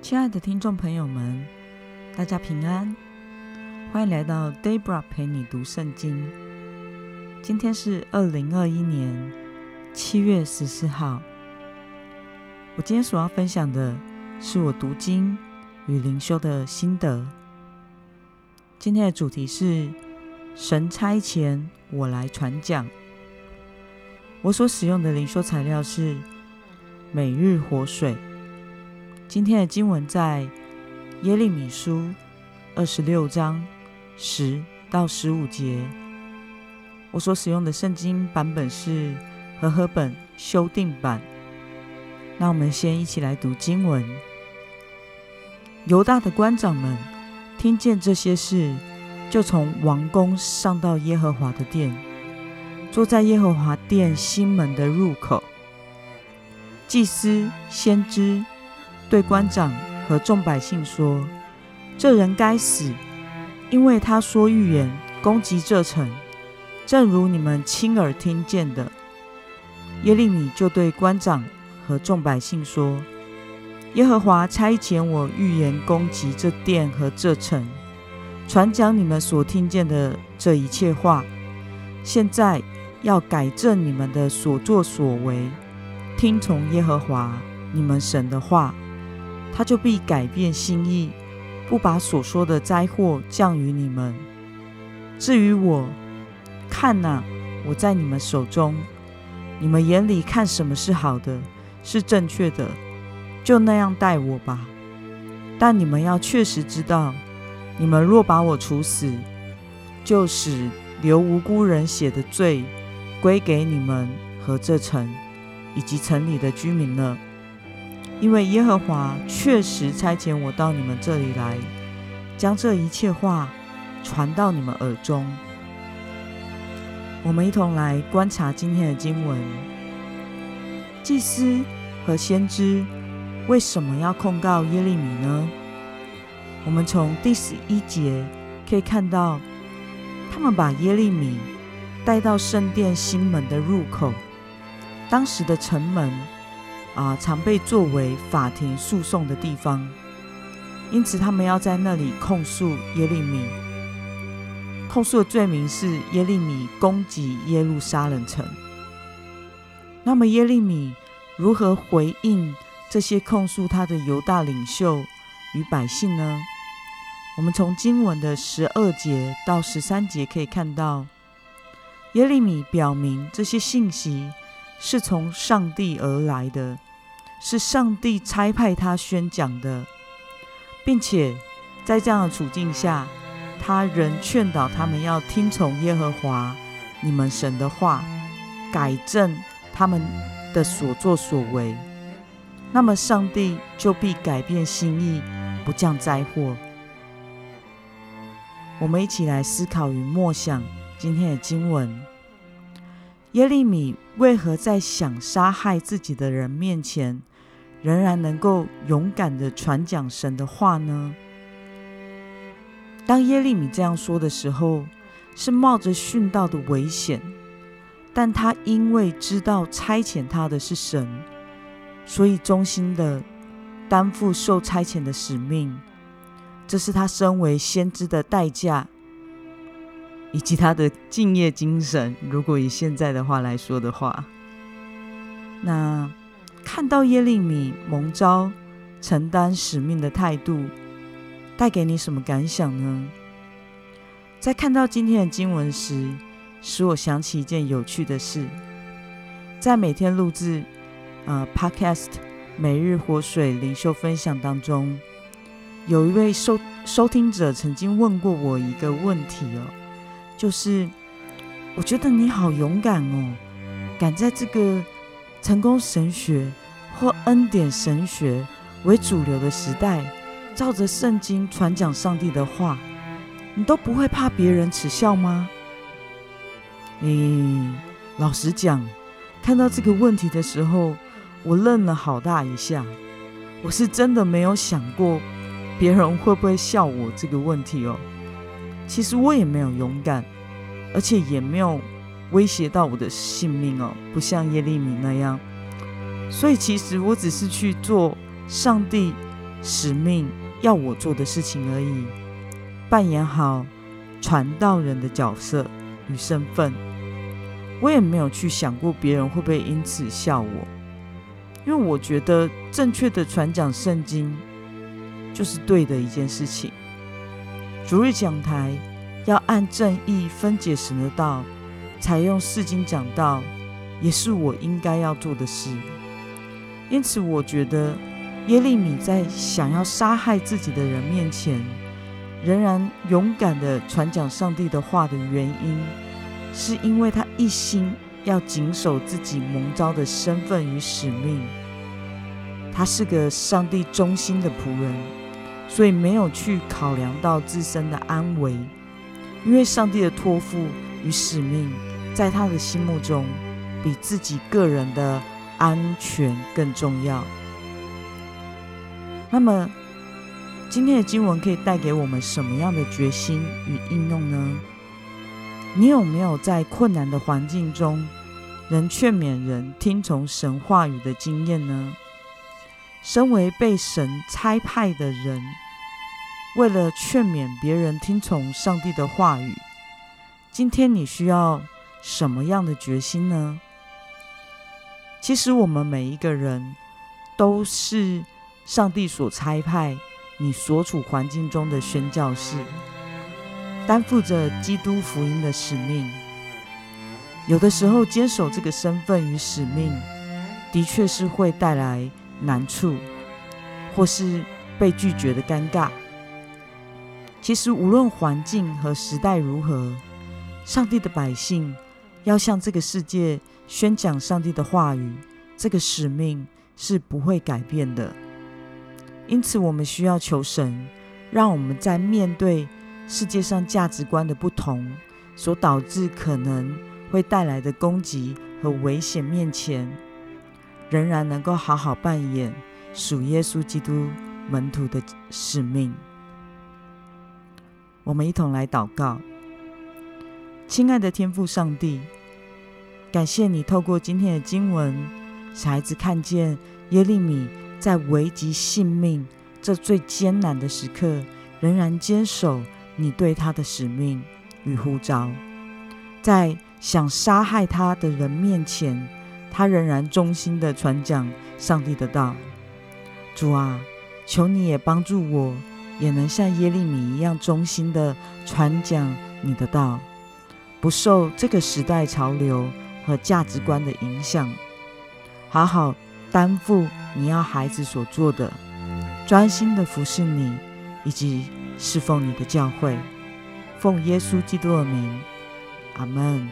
亲爱的听众朋友们，大家平安，欢迎来到 Daybra 陪你读圣经。今天是二零二一年七月十四号。我今天所要分享的是我读经与灵修的心得。今天的主题是神差遣我来传讲。我所使用的灵修材料是每日活水。今天的经文在耶利米书二十六章十到十五节。我所使用的圣经版本是和合本修订版。那我们先一起来读经文。犹大的官长们听见这些事，就从王宫上到耶和华的殿，坐在耶和华殿西门的入口。祭司、先知。对官长和众百姓说：“这人该死，因为他说预言攻击这城，正如你们亲耳听见的。”耶利米就对官长和众百姓说：“耶和华差遣我预言攻击这殿和这城，传讲你们所听见的这一切话。现在要改正你们的所作所为，听从耶和华你们神的话。”他就必改变心意，不把所说的灾祸降于你们。至于我，看哪，我在你们手中，你们眼里看什么是好的，是正确的，就那样待我吧。但你们要确实知道，你们若把我处死，就使流无辜人血的罪归给你们和这城以及城里的居民了。因为耶和华确实差遣我到你们这里来，将这一切话传到你们耳中。我们一同来观察今天的经文：祭司和先知为什么要控告耶利米呢？我们从第十一节可以看到，他们把耶利米带到圣殿新门的入口，当时的城门。啊，常被作为法庭诉讼的地方，因此他们要在那里控诉耶利米。控诉的罪名是耶利米攻击耶路撒冷城。那么耶利米如何回应这些控诉他的犹大领袖与百姓呢？我们从经文的十二节到十三节可以看到，耶利米表明这些信息是从上帝而来的。是上帝差派他宣讲的，并且在这样的处境下，他仍劝导他们要听从耶和华你们神的话，改正他们的所作所为。那么上帝就必改变心意，不降灾祸。我们一起来思考与默想今天的经文：耶利米为何在想杀害自己的人面前？仍然能够勇敢的传讲神的话呢？当耶利米这样说的时候，是冒着殉道的危险，但他因为知道差遣他的是神，所以忠心的担负受差遣的使命。这是他身为先知的代价，以及他的敬业精神。如果以现在的话来说的话，那。看到耶利米蒙召承担使命的态度，带给你什么感想呢？在看到今天的经文时，使我想起一件有趣的事。在每天录制呃 Podcast 每日活水灵修分享当中，有一位收收听者曾经问过我一个问题哦，就是我觉得你好勇敢哦，敢在这个。成功神学或恩典神学为主流的时代，照着圣经传讲上帝的话，你都不会怕别人耻笑吗？诶，老实讲，看到这个问题的时候，我愣了好大一下。我是真的没有想过别人会不会笑我这个问题哦。其实我也没有勇敢，而且也没有。威胁到我的性命哦，不像耶利米那样。所以其实我只是去做上帝使命要我做的事情而已，扮演好传道人的角色与身份。我也没有去想过别人会不会因此笑我，因为我觉得正确的传讲圣经就是对的一件事情。主日讲台要按正义分解神的道，采用释经讲道，也是我应该要做的事。因此，我觉得耶利米在想要杀害自己的人面前，仍然勇敢的传讲上帝的话的原因。是因为他一心要谨守自己蒙召的身份与使命，他是个上帝忠心的仆人，所以没有去考量到自身的安危，因为上帝的托付与使命在他的心目中比自己个人的安全更重要。那么，今天的经文可以带给我们什么样的决心与应用呢？你有没有在困难的环境中，能劝勉人听从神话语的经验呢？身为被神差派的人，为了劝勉别人听从上帝的话语，今天你需要什么样的决心呢？其实，我们每一个人都是上帝所差派你所处环境中的宣教士。担负着基督福音的使命，有的时候坚守这个身份与使命，的确是会带来难处，或是被拒绝的尴尬。其实，无论环境和时代如何，上帝的百姓要向这个世界宣讲上帝的话语，这个使命是不会改变的。因此，我们需要求神，让我们在面对。世界上价值观的不同所导致可能会带来的攻击和危险面前，仍然能够好好扮演属耶稣基督门徒的使命。我们一同来祷告，亲爱的天父上帝，感谢你透过今天的经文，小孩子看见耶利米在危及性命这最艰难的时刻，仍然坚守。你对他的使命与呼召，在想杀害他的人面前，他仍然忠心的传讲上帝的道。主啊，求你也帮助我，也能像耶利米一样忠心的传讲你的道，不受这个时代潮流和价值观的影响，好好担负你要孩子所做的，专心的服侍你，以及。侍奉你的教会，奉耶稣基督的名，阿门。